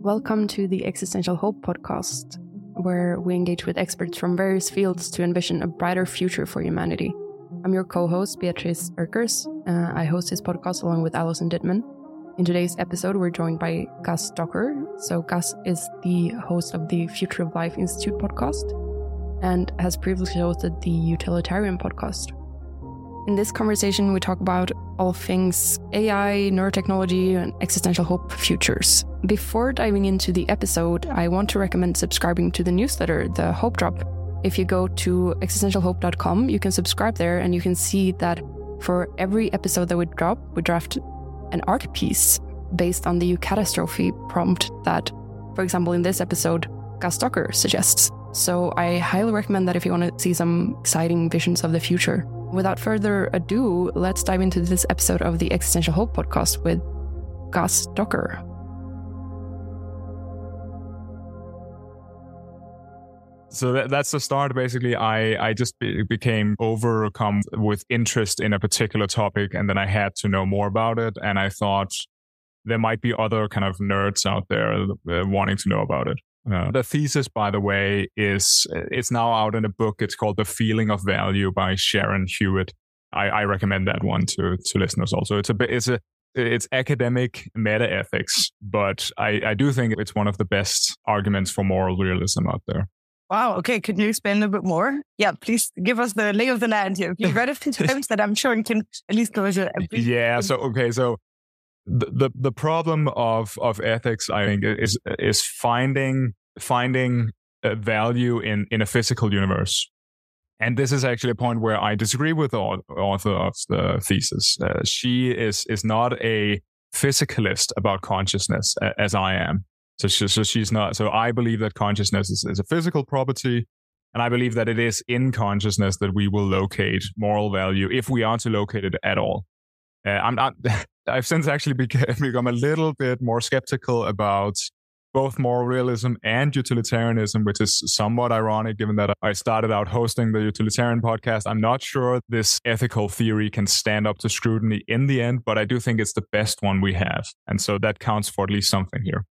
Welcome to the Existential Hope podcast, where we engage with experts from various fields to envision a brighter future for humanity. I'm your co host, Beatrice Erkers. Uh, I host this podcast along with Allison Duettmann. In today's episode, we're joined by Gus Docker. So, Gus is the host of the Future of Life Institute podcast and has previously hosted the Utilitarian podcast. In this conversation, we talk about all things AI, neurotechnology, and existential hope futures. Before diving into the episode, I want to recommend subscribing to the newsletter, the Hope Drop. If you go to existentialhope.com, you can subscribe there and you can see that for every episode that we drop, we draft an art piece based on the eucatastrophe prompt that, for example, in this episode, Gus suggests. So I highly recommend that if you want to see some exciting visions of the future. Without further ado, let's dive into this episode of the Existential Hope podcast with Gus Docker. So that, that's the start. Basically, I, I just be, became overcome with interest in a particular topic, and then I had to know more about it. And I thought there might be other kind of nerds out there uh, wanting to know about it. Uh, the thesis, by the way, is it's now out in a book. It's called The Feeling of Value by Sharon Hewitt. I, I recommend that one to to listeners also. It's a bit it's a it's academic meta ethics, but I, I do think it's one of the best arguments for moral realism out there. Wow. Okay. Can you explain a bit more? Yeah. Please give us the lay of the land here. You've read a few times that I'm sure you can at least go into. Yeah. So okay. So the, the problem of of ethics, I think, is is finding finding value in in a physical universe. And this is actually a point where I disagree with the author of the thesis. Uh, she is is not a physicalist about consciousness as I am. So, she, so she's not. So I believe that consciousness is, is a physical property, and I believe that it is in consciousness that we will locate moral value if we are to locate it at all. Uh, I'm not. I've since actually become a little bit more skeptical about both moral realism and utilitarianism, which is somewhat ironic given that I started out hosting the utilitarian podcast. I'm not sure this ethical theory can stand up to scrutiny in the end, but I do think it's the best one we have. And so that counts for at least something here.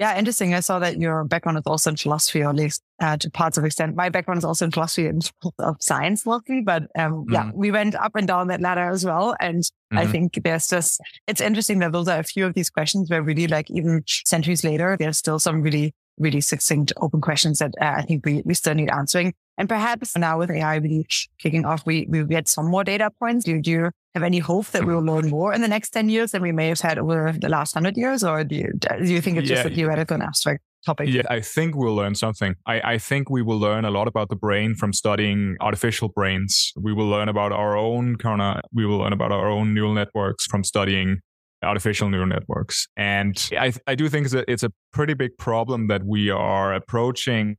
Yeah, interesting. I saw that your background is also in philosophy, or at least uh, to parts of extent. My background is also in philosophy and of science mostly, but um, yeah, mm-hmm. we went up and down that ladder as well. And mm-hmm. I think there's just, it's interesting that those are a few of these questions where really like even centuries later, there's still some really, really succinct open questions that uh, I think we, we still need answering. And perhaps now with AI really kicking off, we, we get some more data points. Do, do you have any hope that we will learn more in the next 10 years than we may have had over the last 100 years? Or do you, do you think it's yeah, just a theoretical and abstract topic? Yeah, I think we'll learn something. I, I think we will learn a lot about the brain from studying artificial brains. We will learn about our own kind of, we will learn about our own neural networks from studying artificial neural networks. And I, I do think it's a, it's a pretty big problem that we are approaching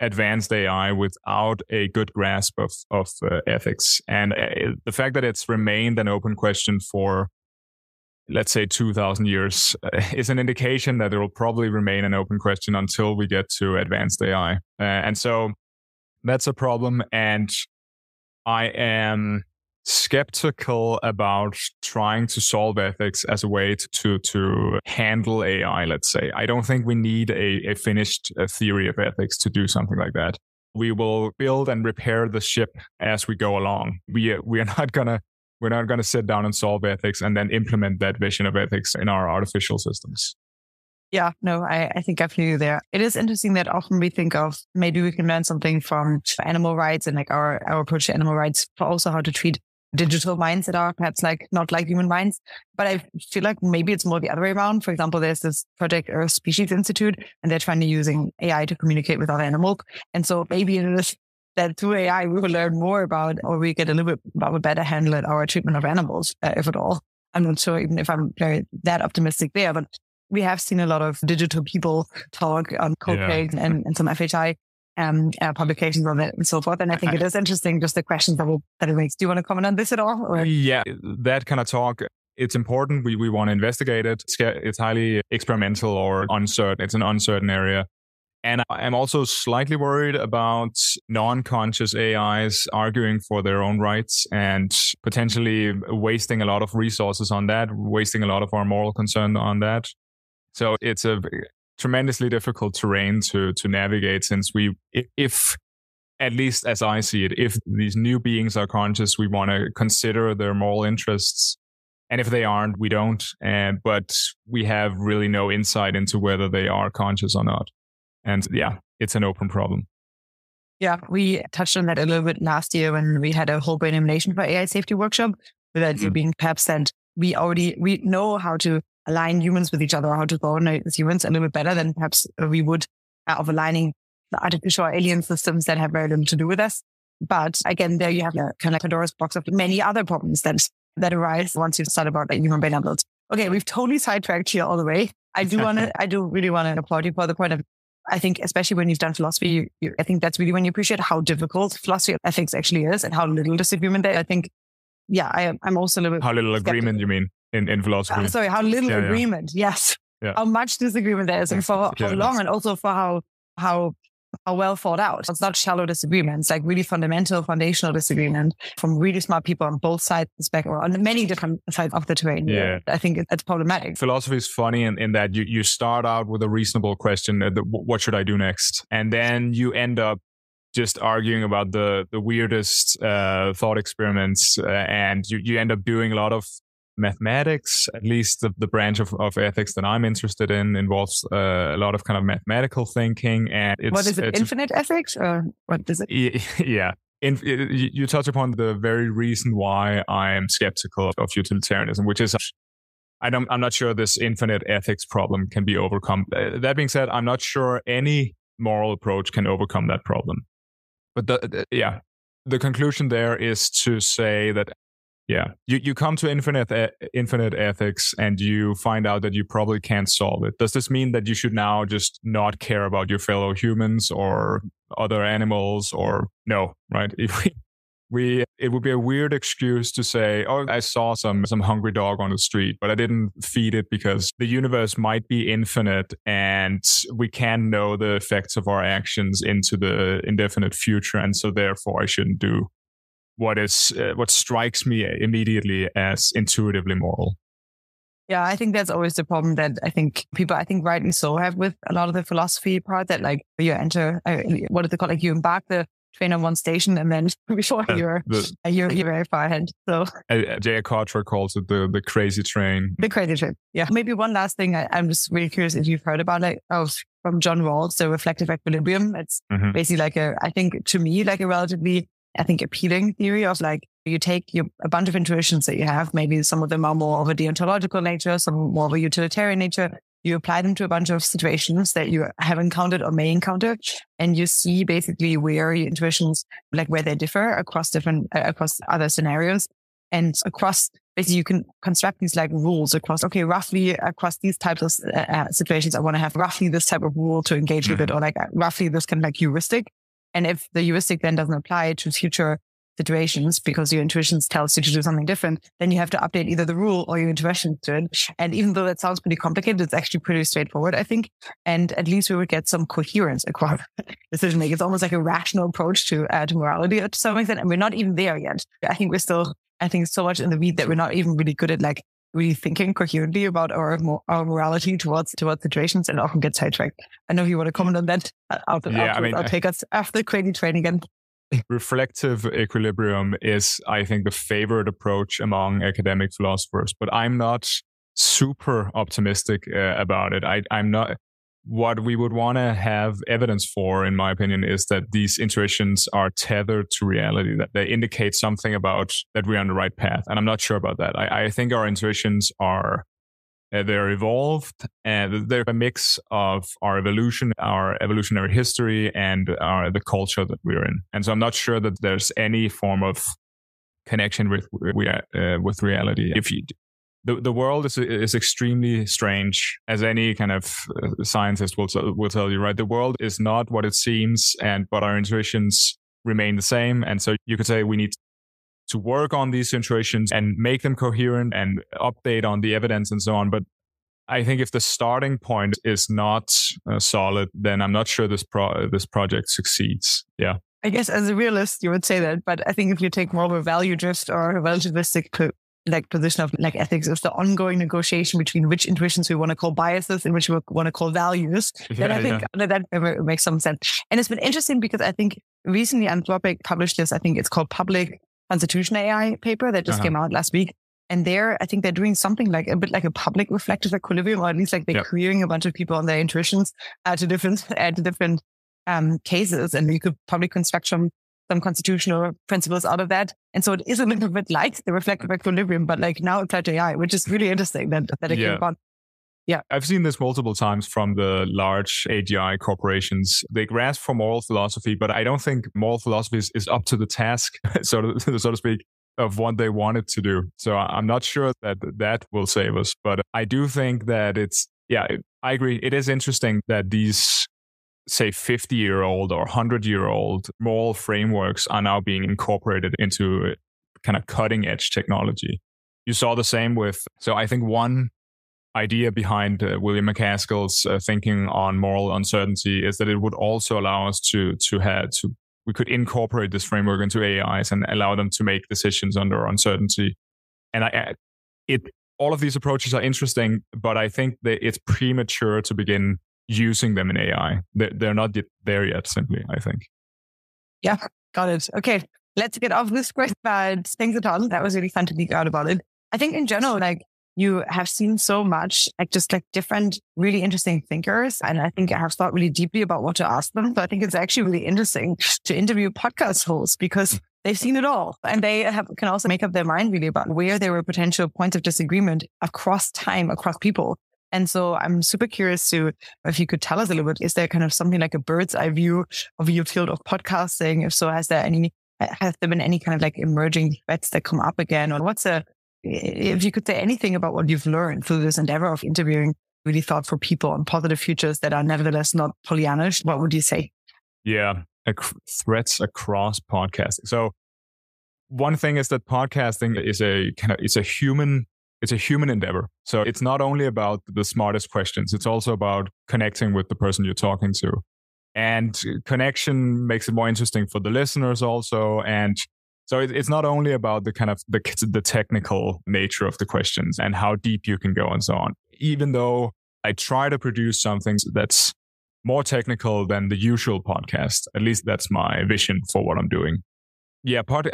advanced AI without a good grasp of of uh, ethics. And uh, the fact that it's remained an open question for let's say 2000 years uh, is an indication that it will probably remain an open question until we get to advanced AI. Uh, and so that's a problem and I am skeptical about trying to solve ethics as a way to, to, to handle AI, let's say. I don't think we need a, a finished theory of ethics to do something like that. We will build and repair the ship as we go along. We, we are not gonna, we're not gonna sit down and solve ethics and then implement that vision of ethics in our artificial systems. Yeah, no, I, I think I feel you there. It is interesting that often we think of maybe we can learn something from animal rights and like our, our approach to animal rights but also how to treat digital minds that are perhaps like not like human minds. But I feel like maybe it's more the other way around. For example, there's this project Earth Species Institute and they're trying to using AI to communicate with other animals. And so maybe it is that through AI, we will learn more about, or we get a little bit of a better handle at our treatment of animals, uh, if at all. I'm not sure even if I'm very that optimistic there, but we have seen a lot of digital people talk on Copilot yeah. and, and some FHI um, uh, publications on it and so forth. And I think it is interesting, just the questions that, will, that it makes. Do you want to comment on this at all? Or? Yeah, that kind of talk. It's important. We, we want to investigate it. It's, it's highly experimental or uncertain. It's an uncertain area. And I'm also slightly worried about non conscious AIs arguing for their own rights and potentially wasting a lot of resources on that, wasting a lot of our moral concern on that. So it's a tremendously difficult terrain to, to navigate since we, if, at least as I see it, if these new beings are conscious, we want to consider their moral interests. And if they aren't, we don't. And, but we have really no insight into whether they are conscious or not. And yeah, it's an open problem. Yeah, we touched on that a little bit last year when we had a whole brain emulation for AI safety workshop. With that mm. being perhaps that we already we know how to align humans with each other, or how to coordinate with humans a little bit better than perhaps we would out of aligning the artificial alien systems that have very little to do with us. But again, there you have a kind of Pandora's box of many other problems that that arise once you start about like human brain uploads. Okay, we've totally sidetracked here all the way. I do want to, I do really want to applaud you for the point of I think, especially when you've done philosophy, you, you, I think that's really when you appreciate how difficult philosophy ethics actually is and how little disagreement there. I think, yeah, I, am also a little bit. How little skeptical. agreement you mean in, in philosophy? Uh, sorry, how little yeah, agreement. Yeah. Yes. Yeah. How much disagreement there is and for how long and also for how, how are well thought out. It's not shallow disagreements, like really fundamental, foundational disagreement from really smart people on both sides of the spectrum, or on many different sides of the terrain. Yeah. I think it's problematic. Philosophy is funny in, in that you, you start out with a reasonable question, uh, the, what should I do next? And then you end up just arguing about the the weirdest uh, thought experiments, uh, and you, you end up doing a lot of mathematics, at least the, the branch of, of ethics that I'm interested in involves uh, a lot of kind of mathematical thinking. And it's, what is it? Infinite ethics or what is it? Yeah. In, you touch upon the very reason why I am skeptical of utilitarianism, which is I don't, I'm not sure this infinite ethics problem can be overcome. Uh, that being said, I'm not sure any moral approach can overcome that problem. But the, the, yeah, the conclusion there is to say that yeah, you you come to infinite uh, infinite ethics and you find out that you probably can't solve it. Does this mean that you should now just not care about your fellow humans or other animals or no? Right? If we we it would be a weird excuse to say, "Oh, I saw some some hungry dog on the street, but I didn't feed it because the universe might be infinite and we can know the effects of our actions into the indefinite future, and so therefore I shouldn't do what is uh, what strikes me immediately as intuitively moral. Yeah, I think that's always the problem that I think people, I think rightly so, have with a lot of the philosophy part that like you enter, uh, what do they call it? Like you embark the train on one station and then before uh, you're, the, uh, you're, you're very far ahead. So uh, Ajeya Cotra calls it the, the crazy train. The crazy train. Yeah. Maybe one last thing. I, am just really curious if you've heard about it. Oh, from John Rawls, the reflective equilibrium. It's mm-hmm. basically like a, I think to me, like a relatively I think, appealing theory of like you take your, a bunch of intuitions that you have. Maybe some of them are more of a deontological nature, some more of a utilitarian nature. You apply them to a bunch of situations that you have encountered or may encounter, and you see basically where your intuitions, like where they differ across different, uh, across other scenarios. And across, basically, you can construct these like rules across, okay, roughly across these types of uh, uh situations, I want to have roughly this type of rule to engage mm-hmm. with it, or like roughly this kind of like heuristic. And if the heuristic then doesn't apply to future situations because your intuition tells you to do something different, then you have to update either the rule or your intuition to it. And even though that sounds pretty complicated, it's actually pretty straightforward, I think. And at least we would get some coherence across decision making. It's almost like a rational approach to, uh, to morality to some extent. And we're not even there yet. I think we're still, I think so much in the weed that we're not even really good at like really thinking coherently about our our morality towards towards situations and often get sidetracked. I know you want to comment on that. I'll, yeah, I mean, I'll take us after the crazy train again. Reflective equilibrium is, I think, the favorite approach among academic philosophers, but I'm not super optimistic uh, about it. I, I'm not what we would want to have evidence for, in my opinion, is that these intuitions are tethered to reality, that they indicate something about that we're on the right path. And I'm not sure about that. I, I think our intuitions are uh, they're evolved and they're a mix of our evolution, our evolutionary history, and our, the culture that we're in. And so I'm not sure that there's any form of connection with uh, with reality. If you the, the world is is extremely strange, as any kind of uh, scientist will will tell you. Right, the world is not what it seems, and but our intuitions remain the same. And so you could say we need to work on these intuitions and make them coherent and update on the evidence and so on. But I think if the starting point is not uh, solid, then I'm not sure this pro- this project succeeds. Yeah. I guess as a realist, you would say that, but I think if you take more of a value drift or a relativistic like position of like ethics is the ongoing negotiation between which intuitions we want to call biases and which we want to call values, yeah, then I think yeah. that makes some sense. And it's been interesting because I think recently Anthropic published this, I think it's called Public Constitution AI paper that just uh-huh. came out last week. And there, I think they're doing something like a bit like a public reflective equilibrium, or at least like they're yep. querying a bunch of people on their intuitions uh, to different, uh, to different um, cases. And you could probably construct some some constitutional principles out of that. And so it is a little bit like the reflective equilibrium, but like now applied to AI, which is really interesting that, that it yeah. came about. Yeah. I've seen this multiple times from the large AGI corporations. They grasp for moral philosophy, but I don't think moral philosophy is, is up to the task, so to, so to speak, of what they wanted to do. So I'm not sure that that will save us, but I do think that it's, yeah, I agree. It is interesting that these say 50 year old or 100 year old moral frameworks are now being incorporated into kind of cutting edge technology. You saw the same with, so I think one idea behind uh, William MacAskill's uh, thinking on moral uncertainty is that it would also allow us to, to have, to, we could incorporate this framework into AIs and allow them to make decisions under uncertainty. And I, it, all of these approaches are interesting, but I think that it's premature to begin using them in AI. They're, they're not there yet, simply, I think. Yeah, got it. Okay, let's get off this script, but thanks a ton. That was really fun to geek out about it. I think in general, like you have seen so much, like just like different, really interesting thinkers. And I think I have thought really deeply about what to ask them. So I think it's actually really interesting to interview podcast hosts because they've seen it all and they have, can also make up their mind really about where there were potential points of disagreement across time, across people. And so I'm super curious to, if you could tell us a little bit, is there kind of something like a bird's eye view of your field of podcasting? If so, has there any, has there been any kind of like emerging threats that come up again? Or what's a, if you could say anything about what you've learned through this endeavor of interviewing really thoughtful people on positive futures that are nevertheless not Pollyannish, what would you say? Yeah, threats across podcasting. So one thing is that podcasting is a kind of, it's a human it's a human endeavor. So it's not only about the smartest questions, it's also about connecting with the person you're talking to. And connection makes it more interesting for the listeners also. And so it's not only about the kind of the, the technical nature of the questions and how deep you can go and so on. Even though I try to produce something that's more technical than the usual podcast, at least that's my vision for what I'm doing. Yeah, pod,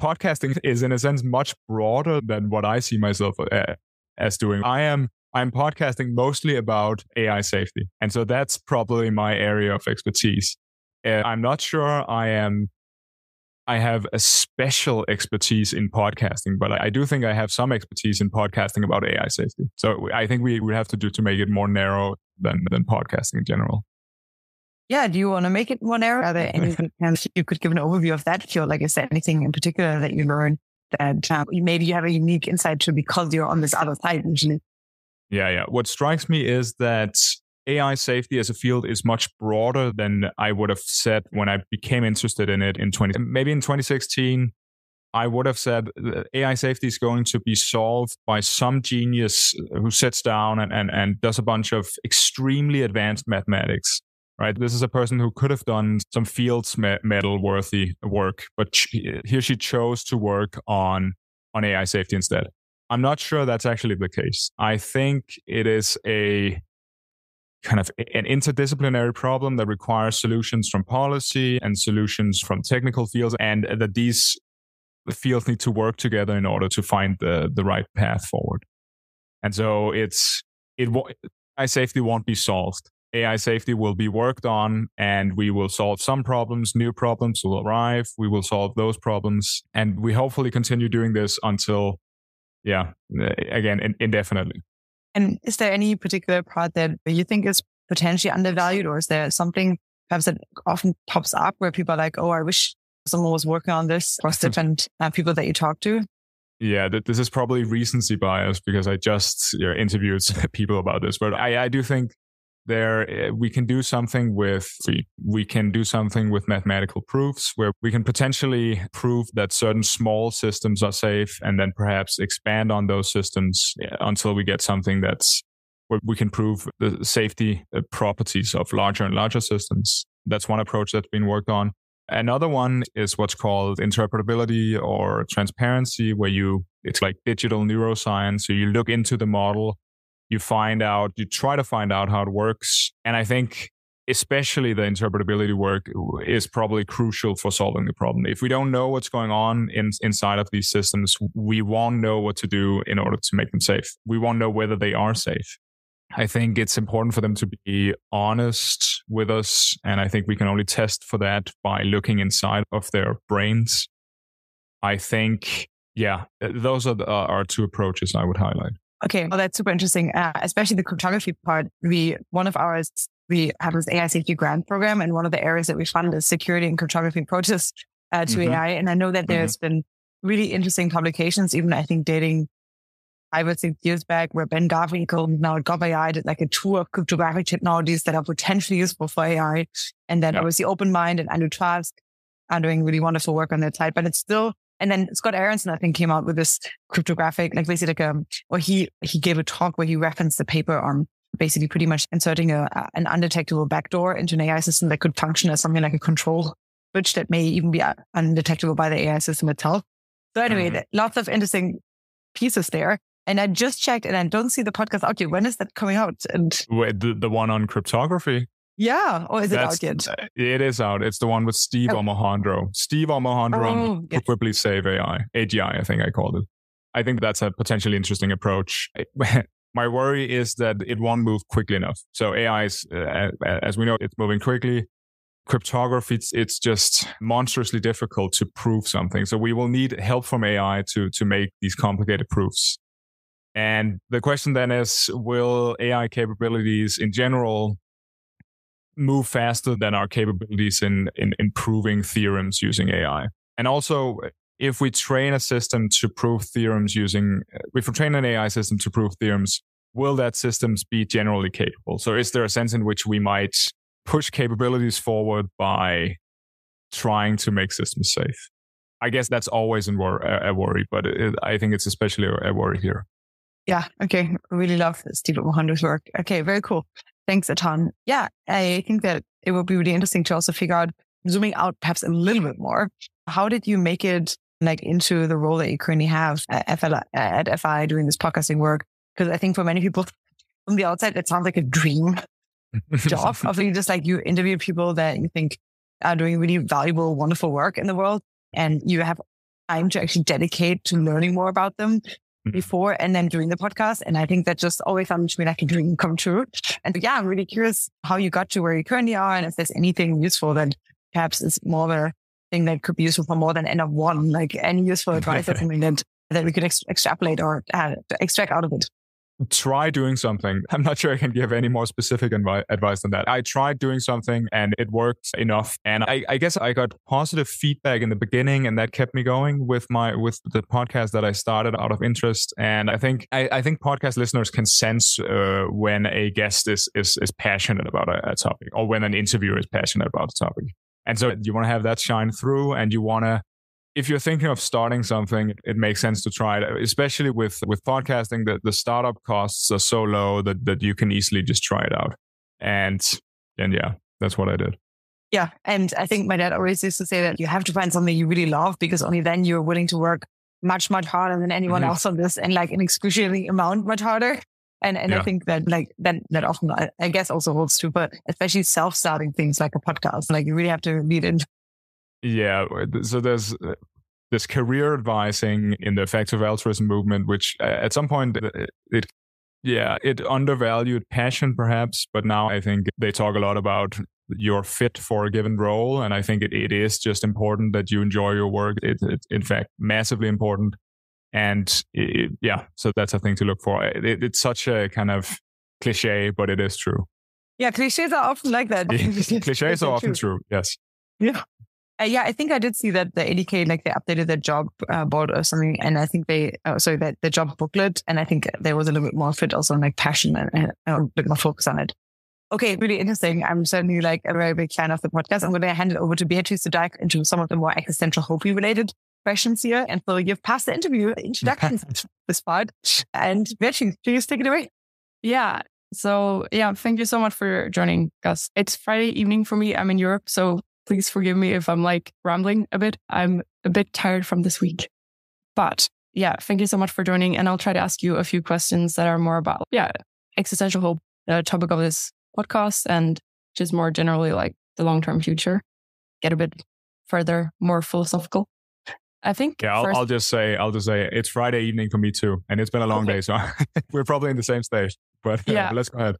podcasting is in a sense much broader than what I see myself uh, as doing. I am I'm podcasting mostly about AI safety, and so that's probably my area of expertise. Uh, I'm not sure I am. I have a special expertise in podcasting, but I, I do think I have some expertise in podcasting about AI safety. So I think we we have to do to make it more narrow than than podcasting in general yeah, do you want to make it one narrow? Are there anything you could give an overview of that? Feel like is there anything in particular that you learned that uh, maybe you have a unique insight to because you're on this other side usually? Yeah, yeah. What strikes me is that AI safety as a field is much broader than I would have said when I became interested in it in 20, maybe in 2016. I would have said AI safety is going to be solved by some genius who sits down and, and, and does a bunch of extremely advanced mathematics right? This is a person who could have done some Fields medal worthy work, but he or she chose to work on, on AI safety instead. I'm not sure that's actually the case. I think it is a kind of an interdisciplinary problem that requires solutions from policy and solutions from technical fields, and that these fields need to work together in order to find the, the right path forward. And so it's, it, AI safety won't be solved AI safety will be worked on and we will solve some problems. New problems will arrive. We will solve those problems. And we hopefully continue doing this until, yeah, again, indefinitely. And is there any particular part that you think is potentially undervalued or is there something perhaps that often pops up where people are like, oh, I wish someone was working on this across different uh, people that you talk to? Yeah, this is probably recency bias because I just you know, interviewed people about this, but I, I do think there eh, we can do something with we can do something with mathematical proofs where we can potentially prove that certain small systems are safe and then perhaps expand on those systems eh, until we get something that's where we can prove the safety uh, properties of larger and larger systems. That's one approach that's been worked on. Another one is what's called interpretability or transparency, where you, it's like digital neuroscience. So you look into the model, you find out, you try to find out how it works. And I think especially the interpretability work is probably crucial for solving the problem. If we don't know what's going on in, inside of these systems, we won't know what to do in order to make them safe. We won't know whether they are safe. I think it's important for them to be honest with us. And I think we can only test for that by looking inside of their brains. I think, yeah, those are the, uh, our two approaches I would highlight. Okay, well, that's super interesting, uh, especially the cryptography part. We, one of ours, we have this AI safety grant program, and one of the areas that we fund is security and cryptography approaches uh, to mm-hmm. AI. And I know that there's mm-hmm. been really interesting publications, even I think dating five or six years back, where Ben Garfinkel, now at GovAI, did like a tour of cryptographic technologies that are potentially useful for AI. And then yep. obviously OpenMined and Andrew Trask are doing really wonderful work on that side, but it's still, and then Scott Aaronson, I think, came out with this cryptographic, like basically like a, or he, he gave a talk where he referenced the paper on basically pretty much inserting a, an undetectable backdoor into an AI system that could function as something like a control switch that may even be undetectable by the AI system itself. So anyway, mm-hmm. lots of interesting pieces there. And I just checked and I don't see the podcast out yet. When is that coming out? And Wait, the, the one on cryptography? Yeah. Or is That's, it out yet? It is out. It's the one with Steve oh. Omohundro. Steve Omohundro oh, yes. Provably Safe AI. AGI, I think I called it. I think that's a potentially interesting approach. My worry is that it won't move quickly enough. So AI is, uh, as we know, it's moving quickly. Cryptography, it's, it's just monstrously difficult to prove something. So we will need help from AI to, to make these complicated proofs. And the question then is, will AI capabilities in general move faster than our capabilities in, in improving theorems using AI? And also, if we train a system to prove theorems using, uh, if we train an AI system to prove theorems, will that systems be generally capable? So is there a sense in which we might push capabilities forward by trying to make systems safe? I guess that's always a worry, but it, I think it's especially a worry here. Yeah. Okay. Really love Steve Omohundro's work. Okay. Very cool. Thanks a ton. Yeah. I think that it would be really interesting to also figure out, zooming out perhaps a little bit more, how did you make it like into the role that you currently have at, FL, at FI doing this podcasting work? Because I think for many people from the outside, it sounds like a dream job of you just like you interview people that you think are doing really valuable, wonderful work in the world. And you have time to actually dedicate to learning more about them. Before and then during the podcast. And I think that just always found to be like a dream come true. And yeah, I'm really curious how you got to where you currently are and if there's anything useful that perhaps is more of a thing that could be useful for more than N of one, like any useful advice or something that, that we could ex- extrapolate or uh, extract out of it try doing something. I'm not sure I can give any more specific invi- advice than that. I tried doing something and it worked enough. And I, I, guess I got positive feedback in the beginning and that kept me going with my, with the podcast that I started out of interest. And I think, I, I think podcast listeners can sense uh, when a guest is, is, is passionate about a, a topic or when an interviewer is passionate about a topic. And so you want to have that shine through and you want to if you're thinking of starting something, it makes sense to try it, especially with, with podcasting, that the startup costs are so low that, that you can easily just try it out. And, and yeah, that's what I did. Yeah. And I think my dad always used to say that you have to find something you really love because only then you're willing to work much, much harder than anyone mm-hmm. else on this and like an excruciating amount much harder. And and yeah. I think that like that that often I guess also holds true, but especially self starting things like a podcast, like you really have to lead into yeah. So there's uh, this career advising in the effective altruism movement, which uh, at some point uh, it, it yeah, it undervalued passion perhaps, but now I think they talk a lot about you're fit for a given role. And I think it, it is just important that you enjoy your work. It's it, in fact massively important. And it, yeah, so that's a thing to look for. it's such a kind of cliche, but it is true. Yeah, cliches are often like that. cliches are often true. Yes. Yeah. Uh, yeah, I think I did see that the 80K, like they updated their job uh, board or something. And I think they, uh, sorry, that the job booklet. And I think there was a little bit more fit also on like passion and, and a bit more focus on it. Okay, really interesting. I'm certainly like a very big fan of the podcast. I'm going to hand it over to Beatrice to dive into some of the more existential hope related questions here. And so you've passed the interview, the introduction this part. And Beatrice, please take it away. Yeah. So yeah, thank you so much for joining us. It's Friday evening for me. I'm in Europe, so please forgive me if I'm like rambling a bit. I'm a bit tired from this week. But yeah, thank you so much for joining. And I'll try to ask you a few questions that are more about, yeah, existential hope, the topic of this podcast, and just more generally like the long term future. Get a bit further, more philosophical. I think. Yeah, I'll, i I'll, just say, I'll just say it's Friday evening for me too. And it's been a long okay. day. So we're probably in the same stage, but uh, yeah, let's go ahead.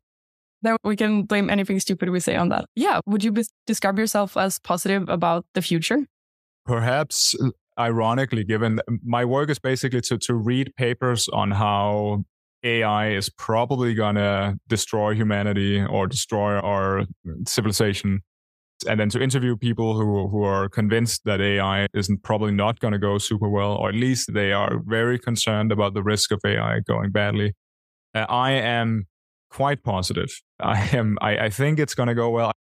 Then we can blame anything stupid we say on that. Yeah. Would you be- describe yourself as positive about the future? Perhaps ironically, given my work is basically to, to read papers on how AI is probably going to destroy humanity or destroy our civilization. And then to interview people who, who are convinced that AI isn't probably not going to go super well, or at least they are very concerned about the risk of AI going badly. Uh, I am quite positive. I am. I, I think it's going to go well.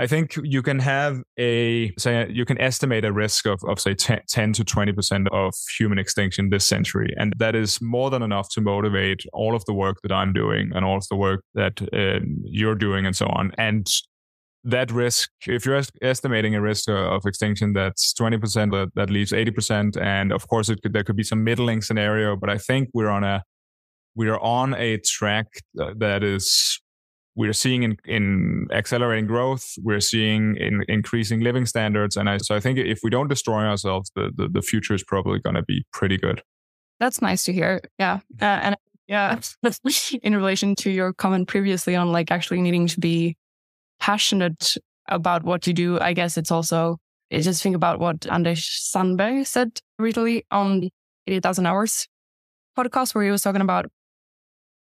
I think you can have a say you can estimate a risk of, of say 10, 10 to 20% of human extinction this century and that is more than enough to motivate all of the work that I'm doing and all of the work that uh, you're doing and so on and that risk if you're estimating a risk of extinction that's 20% that, that leaves 80% and of course it could, there could be some middling scenario but I think we're on a we are on a track that is we're seeing in, in accelerating growth we're seeing in increasing living standards and I, so i think if we don't destroy ourselves the, the, the future is probably going to be pretty good. That's nice to hear yeah. Uh, and yeah in relation to your comment previously on like actually needing to be passionate about what you do i guess it's also just think about what Anders Sandberg said recently on 80,000 hours podcast where he was talking about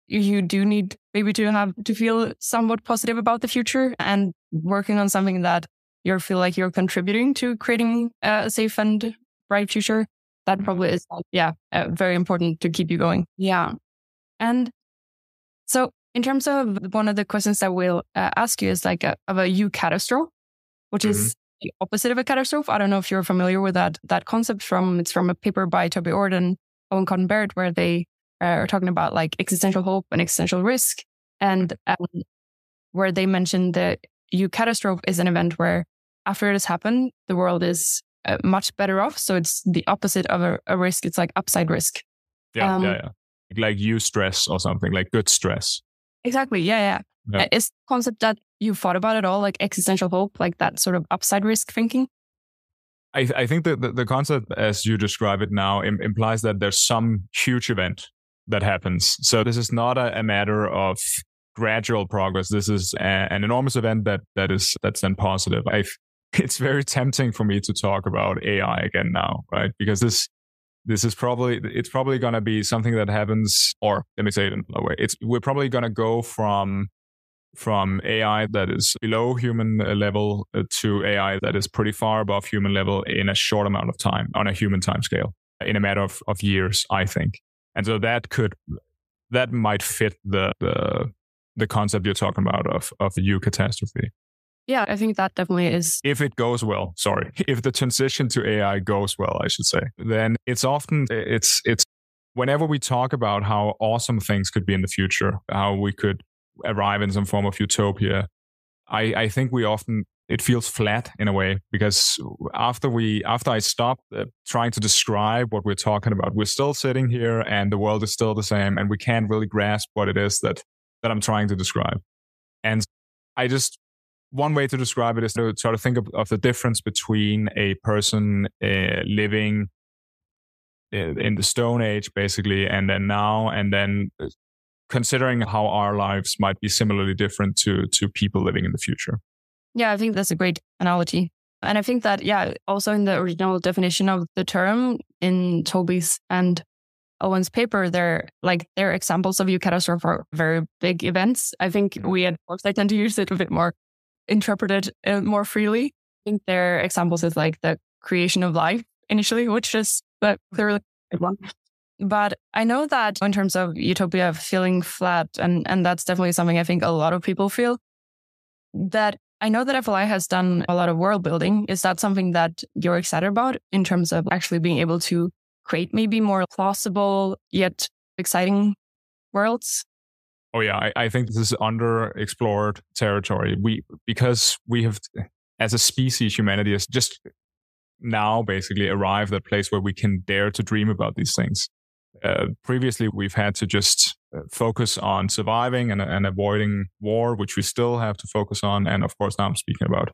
you do need maybe to have to feel somewhat positive about the future and working on something that you feel like you're contributing to creating a safe and bright future. That probably is, yeah, uh, very important to keep you going. Yeah. And so, in terms of one of the questions that we'll uh, ask you is like a, of a eucatastrophe, which mm-hmm. is the opposite of a catastrophe. I don't know if you're familiar with that that concept from it's from a paper by Toby Ord and Owen Cotton Barratt, where they uh, are talking about like existential hope and existential risk, and um, where they mentioned that you eucatastrophe is an event where after it has happened, the world is uh, much better off. So it's the opposite of a, a risk. It's like upside risk. Yeah, um, yeah, yeah. Like eustress or something, like good stress. Exactly. Yeah, yeah. yeah. Uh, is concept that you thought about at all, like existential hope, like that sort of upside risk thinking? I, I think that the, the, concept, as you describe it now, Im- implies that there's some huge event that happens. So this is not a, a matter of gradual progress. This is a, an enormous event that that is that's then positive. I've, it's very tempting for me to talk about AI again now, right? Because this this is probably it's probably going to be something that happens or let me say it in another way. It's we're probably going to go from from AI that is below human level uh, to AI that is pretty far above human level in a short amount of time on a human time scale in a matter of, of years, I think. And so that could that might fit the the the concept you're talking about of of the eucatastrophe. Yeah, I think that definitely is. If it goes well, sorry, if the transition to AI goes well, I should say, then it's often it's it's whenever we talk about how awesome things could be in the future, how we could arrive in some form of utopia, I I think we often it feels flat in a way because after we after i stop uh, trying to describe what we're talking about we're still sitting here and the world is still the same and we can't really grasp what it is that that i'm trying to describe. And i just one way to describe it is to try to think of, of the difference between a person uh, living uh, in the stone age basically and then now and then uh, considering how our lives might be similarly different to to people living in the future yeah, I think that's a great analogy. And I think that, yeah, also in the original definition of the term in Toby's and Owen's paper, they're like they're examples of eucatastrophe for very big events. I think we at I tend to use it a bit more interpreted uh, more freely. I think their examples is like the creation of life initially, which is but clearly one. But I know that in terms of utopia feeling flat, and and that's definitely something I think a lot of people feel. That I know that FLI has done a lot of world building. Is that something that you're excited about in terms of actually being able to create maybe more plausible yet exciting worlds? Oh yeah, I, I think this is underexplored territory. We because we have, as a species, humanity has just now basically arrived at a place where we can dare to dream about these things. Uh, previously, we've had to just focus on surviving and, and, avoiding war, which we still have to focus on. And of course, now I'm speaking about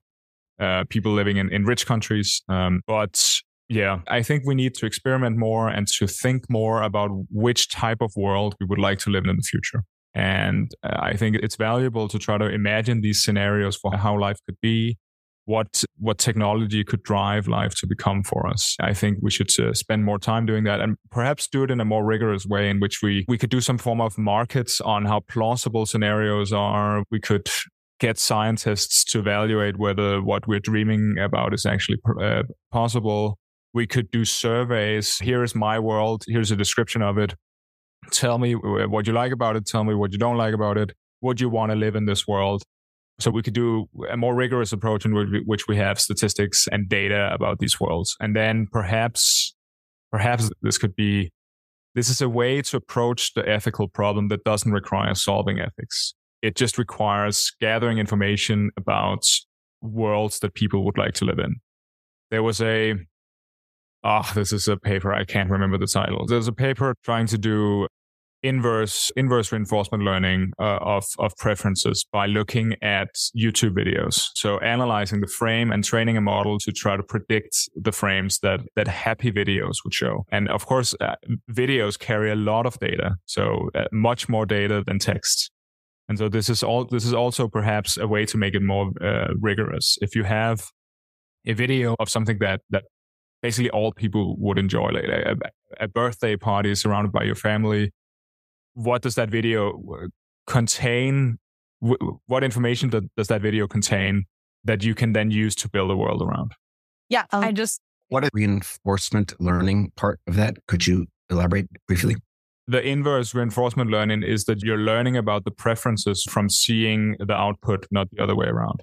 uh, people living in, in rich countries. Um, but yeah, I think we need to experiment more and to think more about which type of world we would like to live in in the future. And uh, I think it's valuable to try to imagine these scenarios for how life could be, what what technology could drive life to become for us. I think we should uh, spend more time doing that and perhaps do it in a more rigorous way in which we we could do some form of markets on how plausible scenarios are. We could get scientists to evaluate whether what we're dreaming about is actually uh, possible. We could do surveys. Here is my world. Here's a description of it. Tell me what you like about it. Tell me what you don't like about it. Would you want to live in this world? So we could do a more rigorous approach in which we have statistics and data about these worlds. And then perhaps, perhaps this could be, this is a way to approach the ethical problem that doesn't require solving ethics. It just requires gathering information about worlds that people would like to live in. There was a, ah, oh, this is a paper. I can't remember the title. There's a paper trying to do inverse inverse reinforcement learning uh, of of preferences by looking at YouTube videos. So analyzing the frame and training a model to try to predict the frames that that happy videos would show. And of course, uh, videos carry a lot of data, so uh, much more data than text. And so this is all this is also perhaps a way to make it more uh, rigorous. If you have a video of something that that basically all people would enjoy, like a, a birthday party surrounded by your family what does that video uh, contain? What information does that video contain that you can then use to build a world around? Yeah, um, I just. What is reinforcement learning part of that? Could you elaborate briefly? The inverse reinforcement learning is that you're learning about the preferences from seeing the output, not the other way around.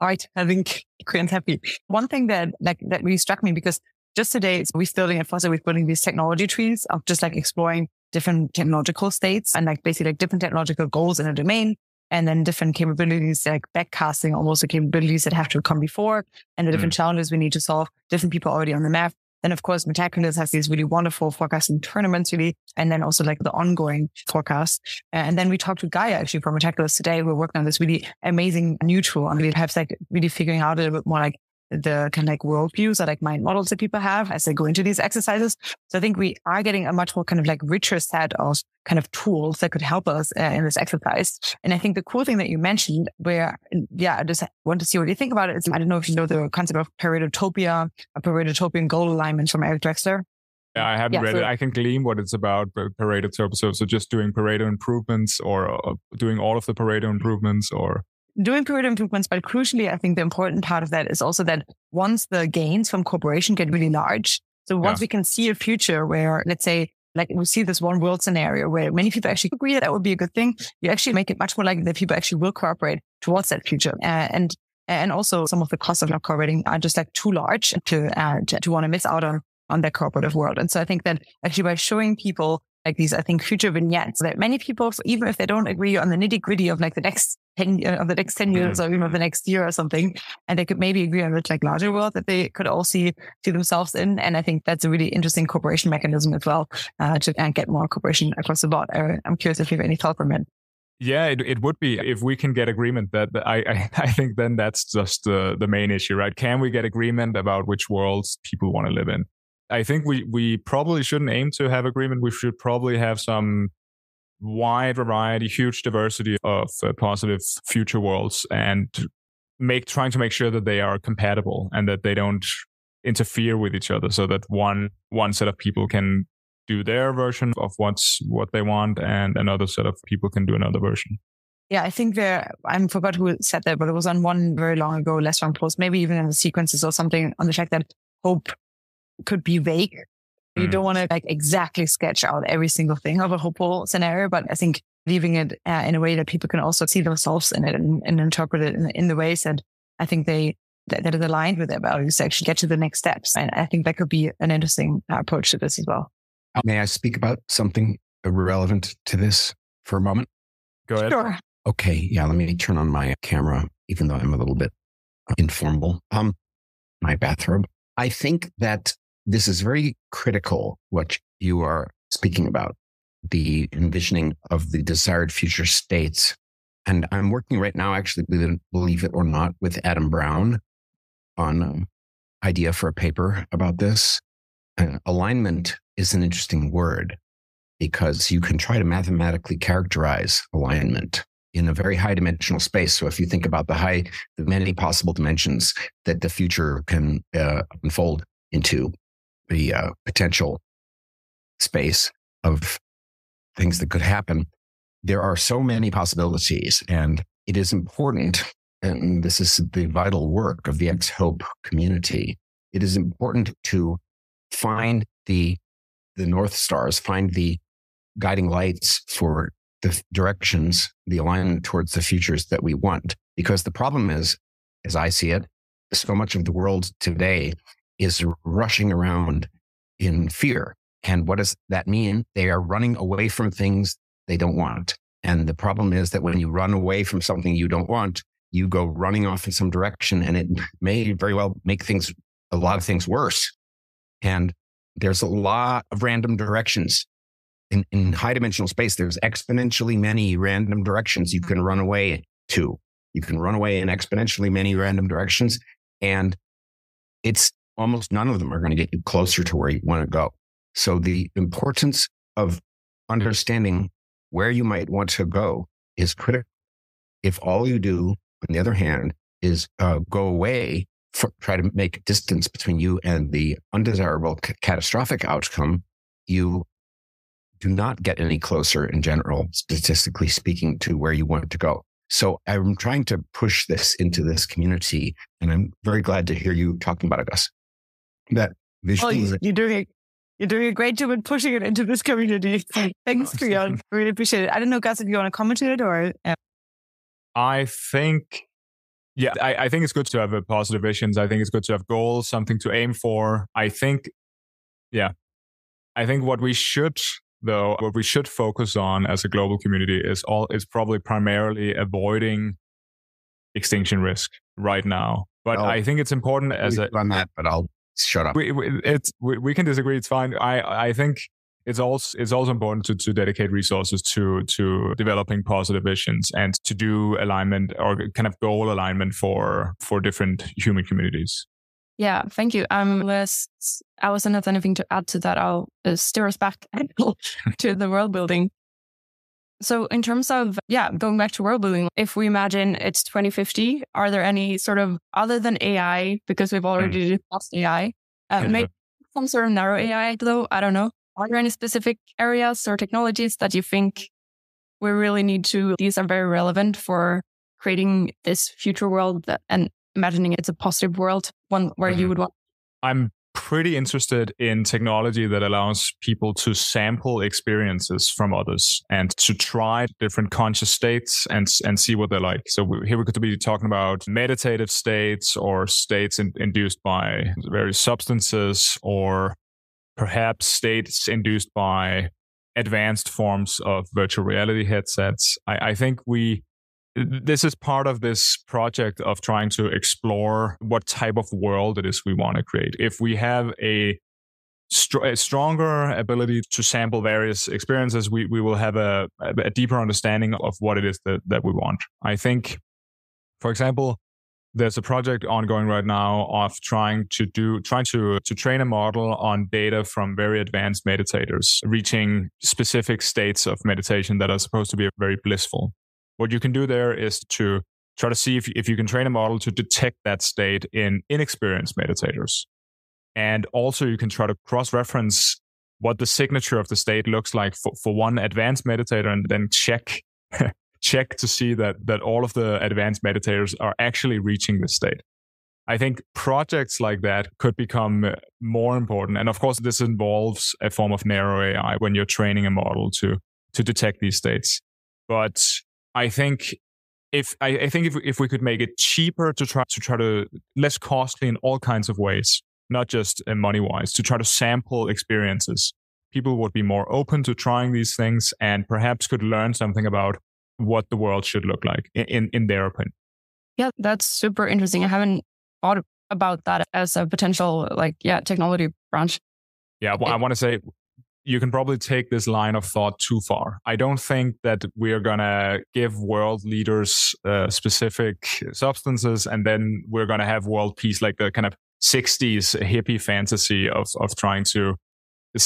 All right. I think Korean's happy. One thing that like that really struck me because just today we're building at Foresight, we're building these technology trees of just like exploring different technological states and like basically like different technological goals in a domain and then different capabilities like backcasting almost the capabilities that have to come before and the different mm. challenges we need to solve. Different people already on the map. Then of course Metaculus has these really wonderful forecasting tournaments really and then also like the ongoing forecast. And then we talked to Gaia actually from Metaculus today. We're working on this really amazing new tool and we have like really figuring out a little bit more like the kind of like worldviews or like mind models that people have as they go into these exercises. So I think we are getting a much more kind of like richer set of kind of tools that could help us uh, in this exercise. And I think the cool thing that you mentioned where, yeah, I just want to see what you think about it is, I don't know if you know the concept of Paretotopia, a Paretotopian goal alignment from Eric Drexler. Yeah, I haven't yeah, read so, it. I can glean what it's about, but Pareto. So, so just doing Pareto improvements or uh, doing all of the Pareto improvements or doing Pareto improvements, but crucially, I think the important part of that is also that once the gains from corporation get really large, so once yeah. we can see a future where, let's say, like we see this one world scenario where many people actually agree that that would be a good thing, you actually make it much more likely that people actually will cooperate towards that future. Uh, and and also some of the costs of not cooperating are just like too large to uh, to, to want to miss out on on that cooperative world. And so I think that actually by showing people like these, I think, future vignettes that many people, even if they don't agree on the nitty gritty of like the next 10 uh, of the next 10 years mm-hmm. or even of the next year or something, and they could maybe agree on the like larger world that they could all see, see themselves in. And I think that's a really interesting cooperation mechanism as well, uh, to and get more cooperation across the board. Uh, I'm curious if you have any thought from it. Yeah, it, it would be if we can get agreement that, that I, I, I think then that's just the the main issue, right? Can we get agreement about which worlds people want to live in? I think we we probably shouldn't aim to have agreement. We should probably have some wide variety, huge diversity of uh, positive future worlds, and make trying to make sure that they are compatible and that they don't interfere with each other, so that one one set of people can do their version of what's what they want, and another set of people can do another version. Yeah, I think there, I forgot who said that, but it was on one very long ago, LessWrong post, maybe even in the sequences or something on the fact that hope could be vague. Mm. You don't want to like exactly sketch out every single thing of a hopeful scenario, but I think leaving it uh, in a way that people can also see themselves in it and, and interpret it in, in, the ways that I think they that, that is aligned with their values to actually get to the next steps. And I think that could be an interesting uh, approach to this as well. May I speak about something relevant to this for a moment? Go ahead. Sure. Okay, yeah, let me turn on my camera, even though I'm a little bit informal. Um, my bathrobe. I think that this is very critical what you are speaking about the envisioning of the desired future states. And I'm working right now, actually, believe it or not, with Adam Brown on an idea for a paper about this. Uh, alignment is an interesting word because you can try to mathematically characterize alignment in a very high dimensional space. So if you think about the high, the many possible dimensions that the future can uh, unfold into, the uh, potential space of things that could happen, there are so many possibilities, and it is important. And this is the vital work of the X Hope community. It is important to find the the north stars, find the guiding lights for the directions, the alignment towards the futures that we want. Because the problem is, as I see it, so much of the world today is rushing around in fear. And what does that mean? They are running away from things they don't want. And the problem is that when you run away from something you don't want, you go running off in some direction and it may very well make things, a lot of things worse. And there's a lot of random directions in, in high dimensional space, there's exponentially many random directions you can run away to. You can run away in exponentially many random directions. And it's almost none of them are going to get you closer to where you want to go. So the importance of understanding where you might want to go is critical. If all you do, on the other hand, is uh, go away, for, try to make distance between you and the undesirable c- catastrophic outcome, you do not get any closer in general, statistically speaking, to where you want to go. So I'm trying to push this into this community, and I'm very glad to hear you talking about it, Gus. That visualization. Well, you're doing a, you're doing a great job in pushing it into this community. Thanks, Creon. Really appreciate it. I don't know, Gus, if you want to comment on it or. Uh... I think, yeah, I, I think it's good to have a positive visions. I think it's good to have goals, something to aim for. I think, yeah, I think what we should though, what we should focus on as a global community is all is probably primarily avoiding extinction risk right now. But I'll, I think it's important as a on that, but I'll shut up. We, we, it's we, we can disagree. It's fine. I I think it's also it's also important to, to dedicate resources to to developing positive visions and to do alignment or kind of goal alignment for for different human communities. Yeah, thank you. Um, unless Allison has anything to add to that, I'll uh, steer us back to the world building. So, in terms of, yeah, going back to world building, if we imagine it's 2050, are there any sort of, other than AI, because we've already mm. discussed AI, uh, mm-hmm. maybe some sort of narrow AI, though? I don't know. Are there any specific areas or technologies that you think we really need to, these are very relevant for creating this future world that, and imagining it's a positive world, one where mm-hmm. you would want. I'm pretty interested in technology that allows people to sample experiences from others and to try different conscious states and and see what they're like. So we, here we could be talking about meditative states or states in, induced by various substances or perhaps states induced by advanced forms of virtual reality headsets. I, I think we this is part of this project of trying to explore what type of world it is we want to create. If we have a, str- a stronger ability to sample various experiences, we, we will have a, a deeper understanding of what it is that, that we want. I think, for example, there's a project ongoing right now of trying to do trying to to train a model on data from very advanced meditators reaching specific states of meditation that are supposed to be very blissful what you can do there is to try to see if, if you can train a model to detect that state in inexperienced meditators. And also you can try to cross reference what the signature of the state looks like for, for one advanced meditator and then check check to see that that all of the advanced meditators are actually reaching this state. I think projects like that could become more important. And of course, this involves a form of narrow AI when you're training a model to to detect these states. But I think if I, I, think if if we could make it cheaper to try to try to less costly in all kinds of ways, not just uh, money wise, to try to sample experiences, people would be more open to trying these things and perhaps could learn something about what the world should look like in, in their opinion. Yeah, that's super interesting. I haven't thought about that as a potential, like, yeah, technology branch. Yeah, well, I want to say you can probably take this line of thought too far. I don't think that we're going to give world leaders uh, specific substances and then we're going to have world peace like the kind of 60s hippie fantasy of, of trying to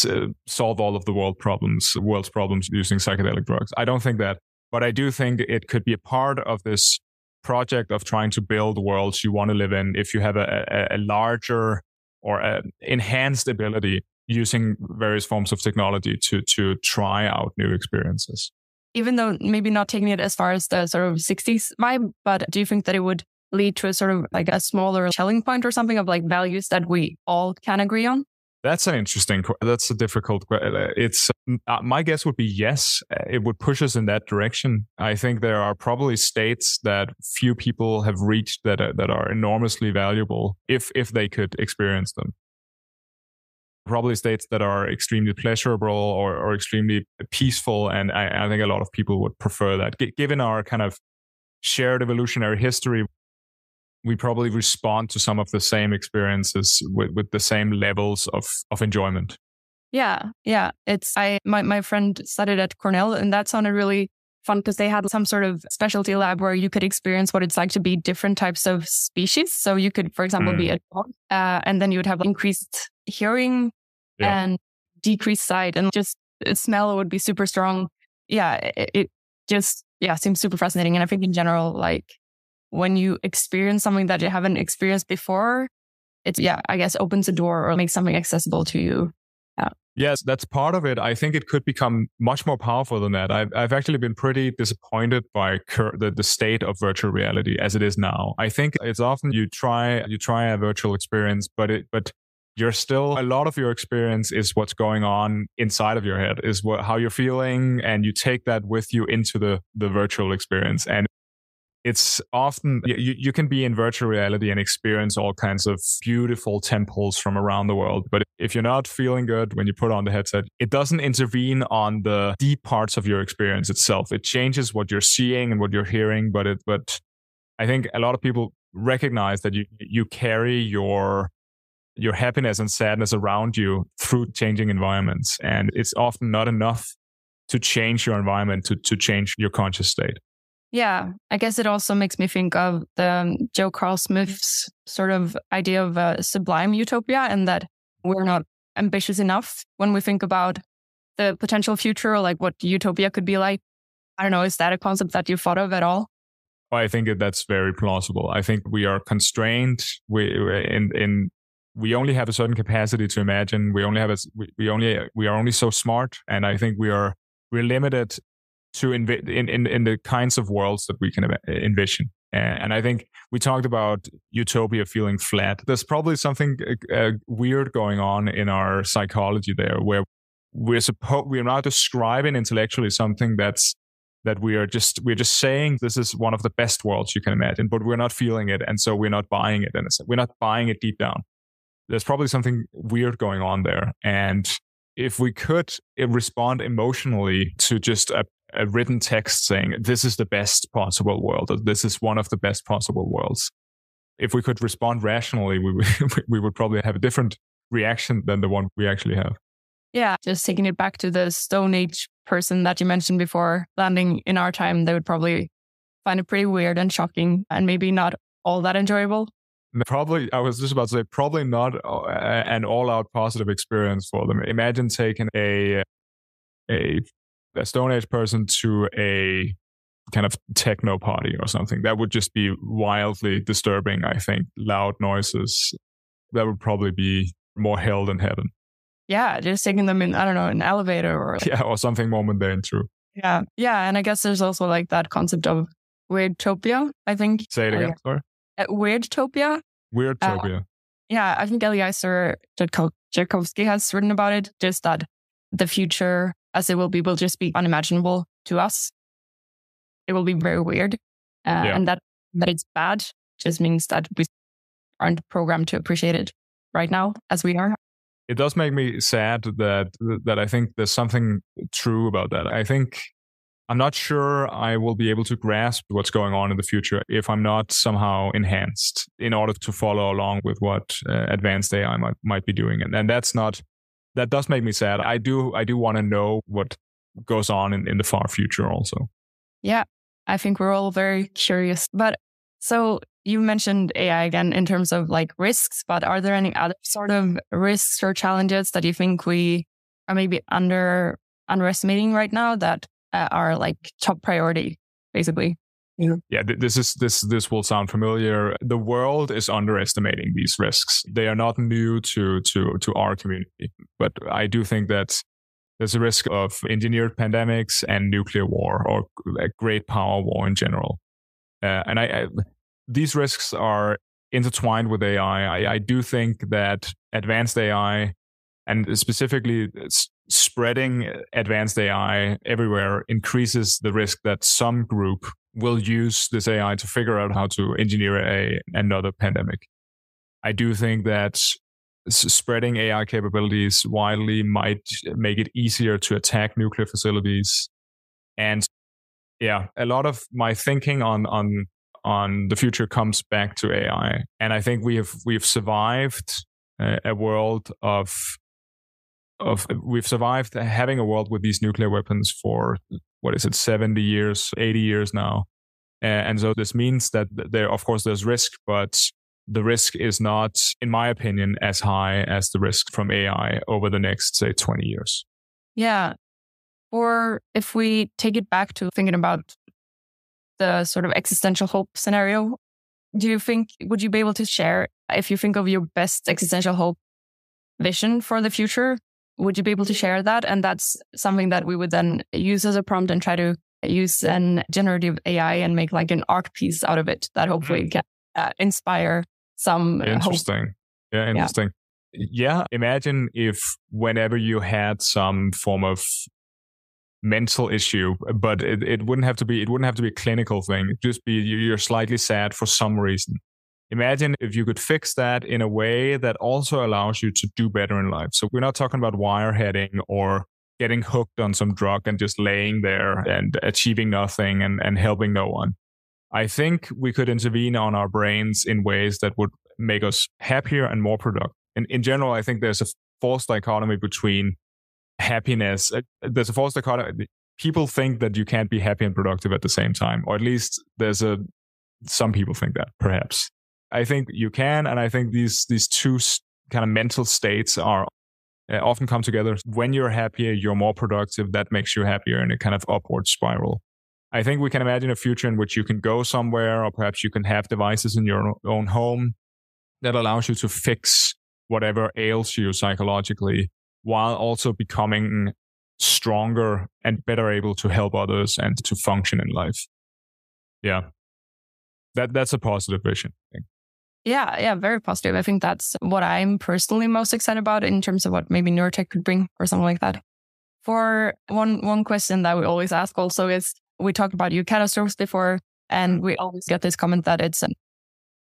uh, solve all of the world problems, world's problems using psychedelic drugs. I don't think that, but I do think it could be a part of this project of trying to build worlds you want to live in if you have a, a, a larger or an enhanced ability using various forms of technology to to try out new experiences. Even though maybe not taking it as far as the sort of 60s vibe, but do you think that it would lead to a sort of like a smaller Schelling point or something of like values that we all can agree on? That's an interesting. That's a difficult. It's uh, my guess would be yes. Uh, it would push us in that direction. I think there are probably states that few people have reached that uh, that are enormously valuable if if they could experience them. Probably states that are extremely pleasurable or, or extremely peaceful, and I, I think a lot of people would prefer that. G- given our kind of shared evolutionary history, we probably respond to some of the same experiences with, with the same levels of, of enjoyment. Yeah, yeah. It's I my my friend studied at Cornell, and that sounded really fun because they had some sort of specialty lab where you could experience what it's like to be different types of species. So you could, for example, mm. be a dog, uh, and then you would have increased hearing yeah. and decreased sight, and just uh, smell would be super strong. Yeah, it, it just yeah seems super fascinating, and I think in general, like when you experience something that you haven't experienced before, it's, yeah, I guess opens a door or makes something accessible to you. Yeah. Yes, that's part of it. I think it could become much more powerful than that. I've, I've actually been pretty disappointed by cur- the, the state of virtual reality as it is now. I think it's often you try you try a virtual experience, but it but you're still a lot of your experience is what's going on inside of your head is what how you're feeling and you take that with you into the the virtual experience. And it's often you, you can be in virtual reality and experience all kinds of beautiful temples from around the world. But if you're not feeling good when you put on the headset it doesn't intervene on the deep parts of your experience itself. It changes what you're seeing and what you're hearing but it but i think a lot of people recognize that you you carry your your happiness and sadness around you through changing environments and it's often not enough to change your environment to to change your conscious state yeah, I guess it also makes me think of the um, Joe Carlsmith's sort of idea of a sublime utopia and that we're not ambitious enough when we think about the potential future or like what utopia could be like. I don't know, is that a concept that you thought of at all? I think that that's very plausible. I think we are constrained. We in in we only have a certain capacity to imagine. We only have a we, we only we are only so smart, and I think we are we're limited to in, in, in the kinds of worlds that we can envision. And I think we talked about utopia feeling flat. There's probably something uh, uh, weird going on in our psychology there, where we're supposed we're not describing intellectually something that's that we are just we're just saying this is one of the best worlds you can imagine, but we're not feeling it, and so we're not buying it. And we're not buying it deep down. There's probably something weird going on there, and if we could uh, respond emotionally to just a a written text saying this is the best possible world or this is one of the best possible worlds. If we could respond rationally we we would probably have a different reaction than the one we actually have. Yeah just taking it back to the stone age person that you mentioned before landing in our time they would probably find it pretty weird and shocking and maybe not all that enjoyable probably i was just about to say probably not uh, an all-out positive experience for them imagine taking a a a Stone Age person to a kind of techno party or something. That would just be wildly disturbing, I think. Loud noises. That would probably be more hell than heaven. Yeah, just taking them in, I don't know, an elevator or Yeah, or something more mundane, true. Yeah. Yeah. And I guess there's also like that concept of weirdtopia, I think. Say it again, sorry. Uh, weirdtopia. Weirdtopia. Uh, yeah, I think Eliezer Yudkowsky has written about it, just that the future as it will be will just be unimaginable to us. It will be very weird. Uh, yeah. And that, that it's bad just means that we aren't programmed to appreciate it right now as we are. It does make me sad that that I think there's something true about that. I think I'm not sure I will be able to grasp what's going on in the future if I'm not somehow enhanced in order to follow along with what uh, advanced AI might, might be doing. And, and that's not, that does make me sad. I do, I do want to know what goes on in, in the far future also. Yeah. I think we're all very curious. But so you mentioned AI again in terms of like risks, but are there any other sort of risks or challenges that you think we are maybe under underestimating right now that uh, are like top priority, basically. Yeah. yeah, this is this this will sound familiar. The world is underestimating these risks. They are not new to to to our community, but I do think that there's a risk of engineered pandemics and nuclear war or a great power war in general. Uh, and I, I, these risks are intertwined with AI. I, I do think that advanced AI and specifically spreading advanced AI everywhere increases the risk that some group will use this AI to figure out how to engineer a another pandemic. I do think that spreading AI capabilities widely might make it easier to attack nuclear facilities. And yeah, a lot of my thinking on on on the future comes back to AI. And I think we have we've survived uh, a world of of we've survived having a world with these nuclear weapons for what is it 70 years 80 years now. And so this means that there of course there's risk but the risk is not in my opinion as high as the risk from ai over the next say 20 years. Yeah. Or if we take it back to thinking about the sort of existential hope scenario do you think would you be able to share if you think of your best existential hope vision for the future would you be able to share that? And that's something that we would then use as a prompt and try to use an generative AI and make like an art piece out of it that hopefully mm-hmm. can uh, inspire some interesting. Hope. Yeah, interesting. Yeah. yeah, imagine if whenever you had some form of mental issue, but it, it wouldn't have to be it wouldn't have to be a clinical thing. It'd just be you're slightly sad for some reason. Imagine if you could fix that in a way that also allows you to do better in life. So we're not talking about wireheading or getting hooked on some drug and just laying there and achieving nothing and, and helping no one. I think we could intervene on our brains in ways that would make us happier and more productive. And in general, I think there's a false dichotomy between happiness. Uh, there's a false dichotomy. People think that you can't be happy and productive at the same time, or at least there's a, some people think that perhaps. I think you can, and I think these these two kind of mental states are uh, often come together. When you're happier, you're more productive. That makes you happier in a kind of upward spiral. I think we can imagine a future in which you can go somewhere, or perhaps you can have devices in your own home that allows you to fix whatever ails you psychologically, while also becoming stronger and better able to help others and to function in life. Yeah, that that's a positive vision. Yeah, yeah, very positive. I think that's what I'm personally most excited about in terms of what maybe neurotech could bring or something like that. For one one question that we always ask also is we talked about eucatastrophes before, and we always get this comment that it's a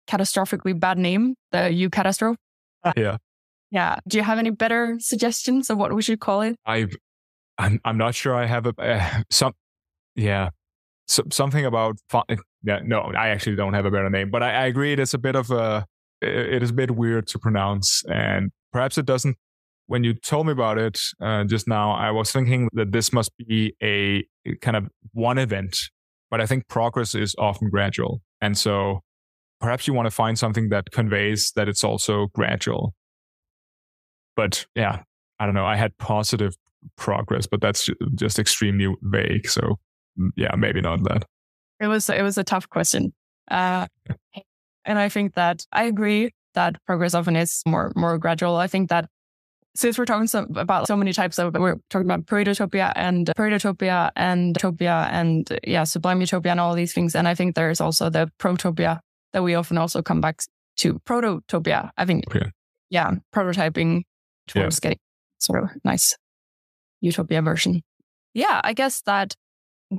catastrophically bad name, the eucatastrophe. Yeah. Yeah. Do you have any better suggestions of what we should call it? I, I'm I'm not sure. I have a uh, some. Yeah, so, something about yeah, no, I actually don't have a better name, but I, I agree. It is a bit of a, it is a bit weird to pronounce, and perhaps it doesn't. When you told me about it uh, just now, I was thinking that this must be a kind of one event, but I think progress is often gradual, and so perhaps you want to find something that conveys that it's also gradual. But yeah, I don't know. I had positive progress, but that's just extremely vague. So yeah, maybe not that. It was it was a tough question, uh, and I think that I agree that progress often is more more gradual. I think that since we're talking so, about so many types of, we're talking about paretotopia and paretotopia and utopia and yeah, sublime utopia and all these things. And I think there's also the protopia that we often also come back to prototopia. I think, yeah, yeah prototyping towards yeah. getting sort of nice utopia version. Yeah, I guess that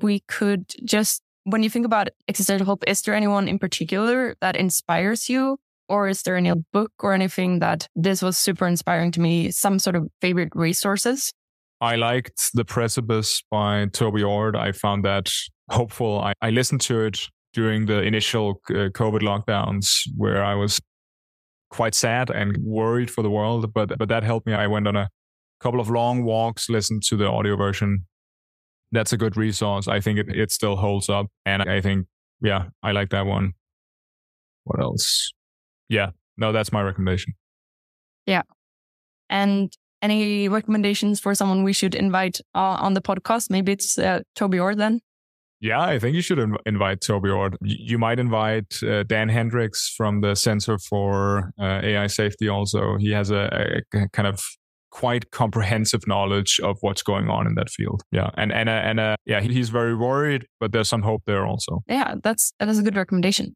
we could just when you think about existential hope, is there anyone in particular that inspires you? Or is there any book or anything that this was super inspiring to me? Some sort of favorite resources? I liked The Precipice by Toby Ord. I found that hopeful. I, I listened to it during the initial uh, COVID lockdowns where I was quite sad and worried for the world, but but that helped me. I went on a couple of long walks, listened to the audio version. That's a good resource. I think it, it still holds up. And I think, yeah, I like that one. What else? Yeah, no, that's my recommendation. Yeah. And any recommendations for someone we should invite uh, on the podcast? Maybe it's uh, Toby Ord then. Yeah, I think you should inv- invite Toby Ord. You might invite uh, Dan Hendrycks from the Center for uh, AI Safety also. He has a, a, kind of quite comprehensive knowledge of what's going on in that field. Yeah, and and uh, and uh, yeah, he's very worried, but there's some hope there also. Yeah, that's that is a good recommendation.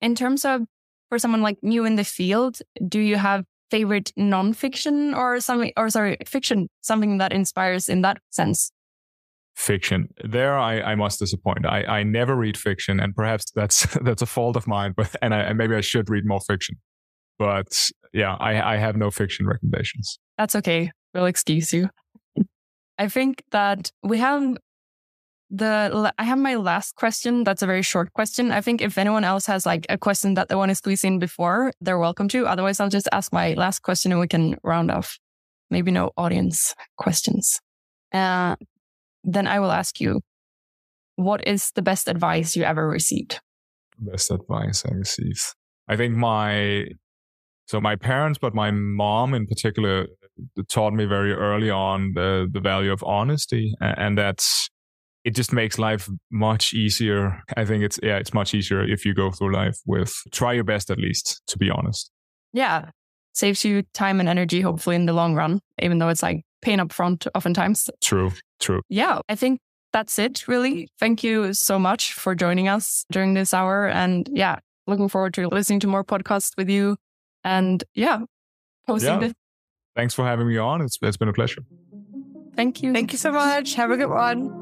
In terms of for someone like you in the field, do you have favorite nonfiction or something, or sorry, fiction, something that inspires in that sense? Fiction. There, I, I must disappoint. I, I never read fiction, and perhaps that's that's a fault of mine. But and, I, and maybe I should read more fiction. But yeah, I, I have no fiction recommendations. That's okay. We'll excuse you. I think that we have the I have my last question. That's a very short question. I think if anyone else has like a question that they want to squeeze in before, they're welcome to. Otherwise, I'll just ask my last question and we can round off. Maybe no audience questions. Uh, then I will ask you, what is the best advice you ever received? Best advice I received. I think my so my parents, but my mom in particular, taught me very early on the the value of honesty, and that's it just makes life much easier. I think it's yeah, it's much easier if you go through life with try your best at least, to be honest. Yeah. Saves you time and energy, hopefully in the long run, even though it's like pain up front oftentimes. True, true. Yeah. I think that's it really. Thank you so much for joining us during this hour. And yeah, looking forward to listening to more podcasts with you. And yeah, posting yeah. Thanks for having me on. It's it's been a pleasure. Thank you. Thank you so much. Have a good one.